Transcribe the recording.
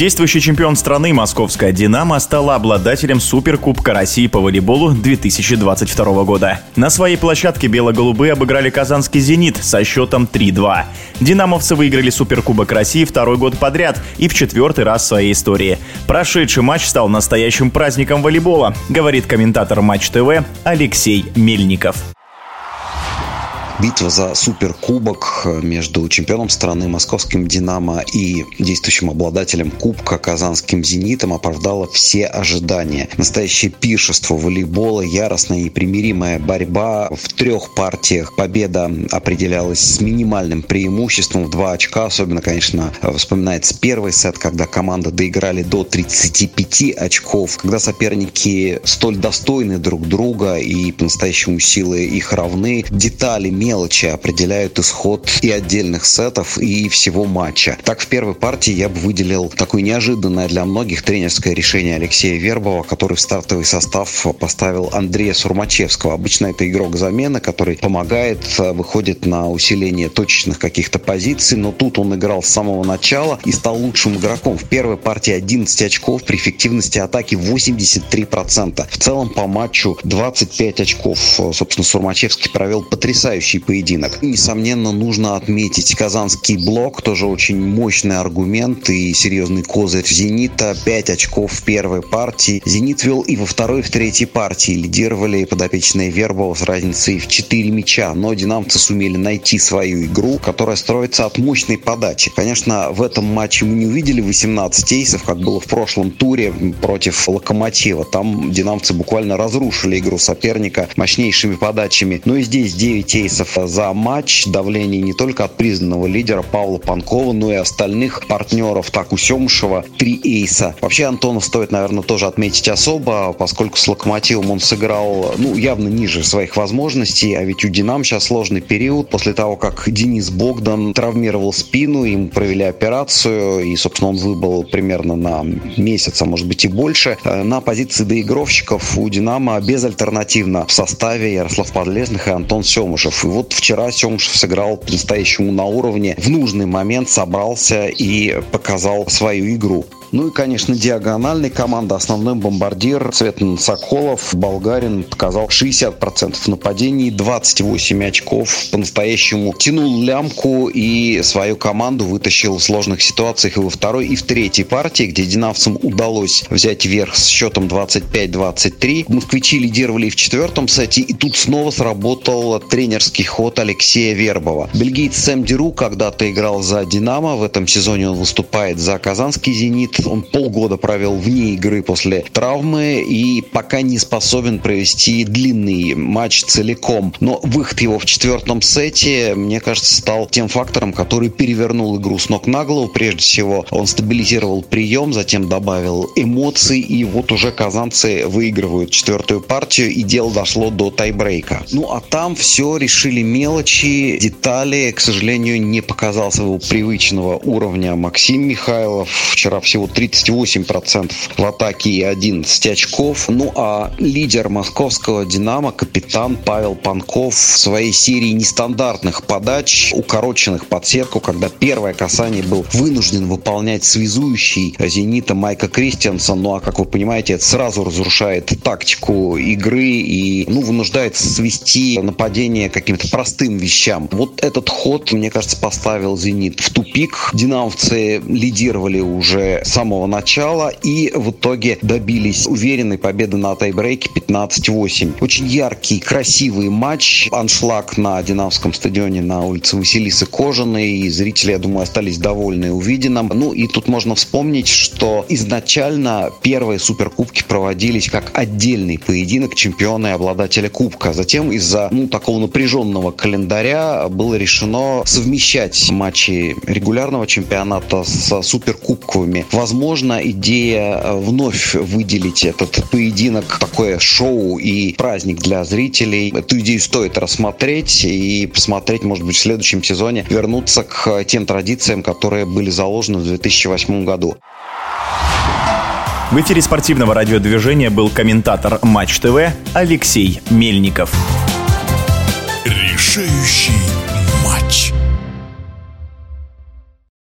Действующий чемпион страны московская «Динамо» стала обладателем Суперкубка России по волейболу 2022 года. На своей площадке бело-голубые обыграли казанский «Зенит» со счетом 3-2. «Динамовцы» выиграли Суперкубок России второй год подряд и в четвертый раз в своей истории. Прошедший матч стал настоящим праздником волейбола, говорит комментатор Матч ТВ Алексей Мельников битва за суперкубок между чемпионом страны московским «Динамо» и действующим обладателем кубка казанским «Зенитом» оправдала все ожидания. Настоящее пиршество волейбола, яростная и примиримая борьба в трех партиях. Победа определялась с минимальным преимуществом в два очка. Особенно, конечно, вспоминается первый сет, когда команды доиграли до 35 очков, когда соперники столь достойны друг друга и по-настоящему силы их равны. Детали, мелочи определяют исход и отдельных сетов, и всего матча. Так, в первой партии я бы выделил такое неожиданное для многих тренерское решение Алексея Вербова, который в стартовый состав поставил Андрея Сурмачевского. Обычно это игрок замены, который помогает, выходит на усиление точечных каких-то позиций, но тут он играл с самого начала и стал лучшим игроком. В первой партии 11 очков, при эффективности атаки 83%. В целом по матчу 25 очков. Собственно, Сурмачевский провел потрясающий поединок. Несомненно, нужно отметить казанский блок, тоже очень мощный аргумент и серьезный козырь «Зенита». 5 очков в первой партии. «Зенит» вел и во второй, и в третьей партии. Лидировали подопечные Вербова с разницей в 4 мяча. Но динамцы сумели найти свою игру, которая строится от мощной подачи. Конечно, в этом матче мы не увидели 18 эйсов, как было в прошлом туре против «Локомотива». Там динамцы буквально разрушили игру соперника мощнейшими подачами. Но и здесь 9 эйсов за матч. Давление не только от признанного лидера Павла Панкова, но и остальных партнеров. Так, у Семушева три эйса. Вообще Антона стоит, наверное, тоже отметить особо, поскольку с Локомотивом он сыграл, ну, явно ниже своих возможностей, а ведь у Динам сейчас сложный период. После того, как Денис Богдан травмировал спину, ему провели операцию, и, собственно, он выбыл примерно на месяц, а может быть и больше. Э, на позиции доигровщиков у Динамо безальтернативно в составе Ярослав Подлезных и Антон Семушев. Вот вчера Семушев сыграл по-настоящему на уровне. В нужный момент собрался и показал свою игру. Ну и, конечно, диагональный команда, основной бомбардир Цветан Соколов, болгарин, показал 60% нападений, 28 очков, по-настоящему тянул лямку и свою команду вытащил в сложных ситуациях и во второй, и в третьей партии, где динавцам удалось взять верх с счетом 25-23. Москвичи лидировали в четвертом сете, и тут снова сработал тренерский ход Алексея Вербова. Бельгиец Сэм Деру когда-то играл за «Динамо», в этом сезоне он выступает за казанский «Зенит», он полгода провел вне игры после травмы и пока не способен провести длинный матч целиком. Но выход его в четвертом сете, мне кажется, стал тем фактором, который перевернул игру с ног на голову. Прежде всего, он стабилизировал прием, затем добавил эмоций, и вот уже казанцы выигрывают четвертую партию, и дело дошло до тайбрейка. Ну а там все решили мелочи, детали. К сожалению, не показал своего привычного уровня Максим Михайлов. Вчера всего 38% в атаке и 11 очков. Ну а лидер московского «Динамо», капитан Павел Панков в своей серии нестандартных подач, укороченных под сетку, когда первое касание был вынужден выполнять связующий «Зенита» Майка Кристиансон. Ну а, как вы понимаете, это сразу разрушает тактику игры и ну, вынуждает свести нападение каким-то простым вещам. Вот этот ход, мне кажется, поставил «Зенит» в тупик. Динамовцы лидировали уже с самого начала и в итоге добились уверенной победы на тайбрейке 15-8. Очень яркий, красивый матч. Аншлаг на Динамском стадионе на улице Василисы Кожаной. И зрители, я думаю, остались довольны увиденным. Ну и тут можно вспомнить, что изначально первые суперкубки проводились как отдельный поединок чемпиона и обладателя кубка. Затем из-за ну, такого напряженного календаря было решено совмещать матчи регулярного чемпионата с суперкубковыми. Возможно, идея э, вновь выделить этот поединок, такое шоу и праздник для зрителей. Эту идею стоит рассмотреть и посмотреть, может быть, в следующем сезоне вернуться к тем традициям, которые были заложены в 2008 году. В эфире спортивного радиодвижения был комментатор Матч ТВ Алексей Мельников. Решающий